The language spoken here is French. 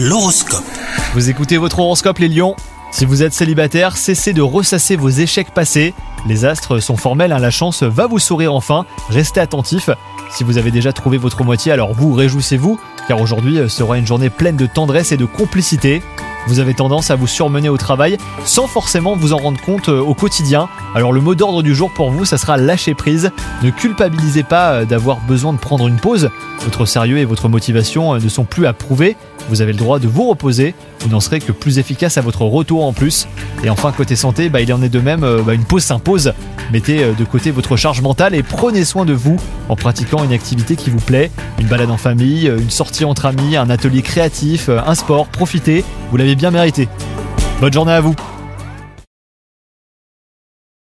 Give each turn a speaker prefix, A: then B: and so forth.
A: L'horoscope.
B: Vous écoutez votre horoscope les lions Si vous êtes célibataire, cessez de ressasser vos échecs passés. Les astres sont formels, hein, la chance va vous sourire enfin. Restez attentif. Si vous avez déjà trouvé votre moitié, alors vous réjouissez-vous, car aujourd'hui euh, sera une journée pleine de tendresse et de complicité. Vous avez tendance à vous surmener au travail sans forcément vous en rendre compte euh, au quotidien. Alors le mot d'ordre du jour pour vous, ça sera lâcher prise. Ne culpabilisez pas euh, d'avoir besoin de prendre une pause. Votre sérieux et votre motivation ne sont plus à prouver. Vous avez le droit de vous reposer. Vous n'en serez que plus efficace à votre retour en plus. Et enfin côté santé, bah, il en est de même. bah, une pause s'impose. Mettez de côté votre charge mentale et prenez soin de vous en pratiquant une activité qui vous plaît. Une balade en famille, une sortie entre amis, un atelier créatif, un sport. Profitez. Bien mérité. Bonne journée à vous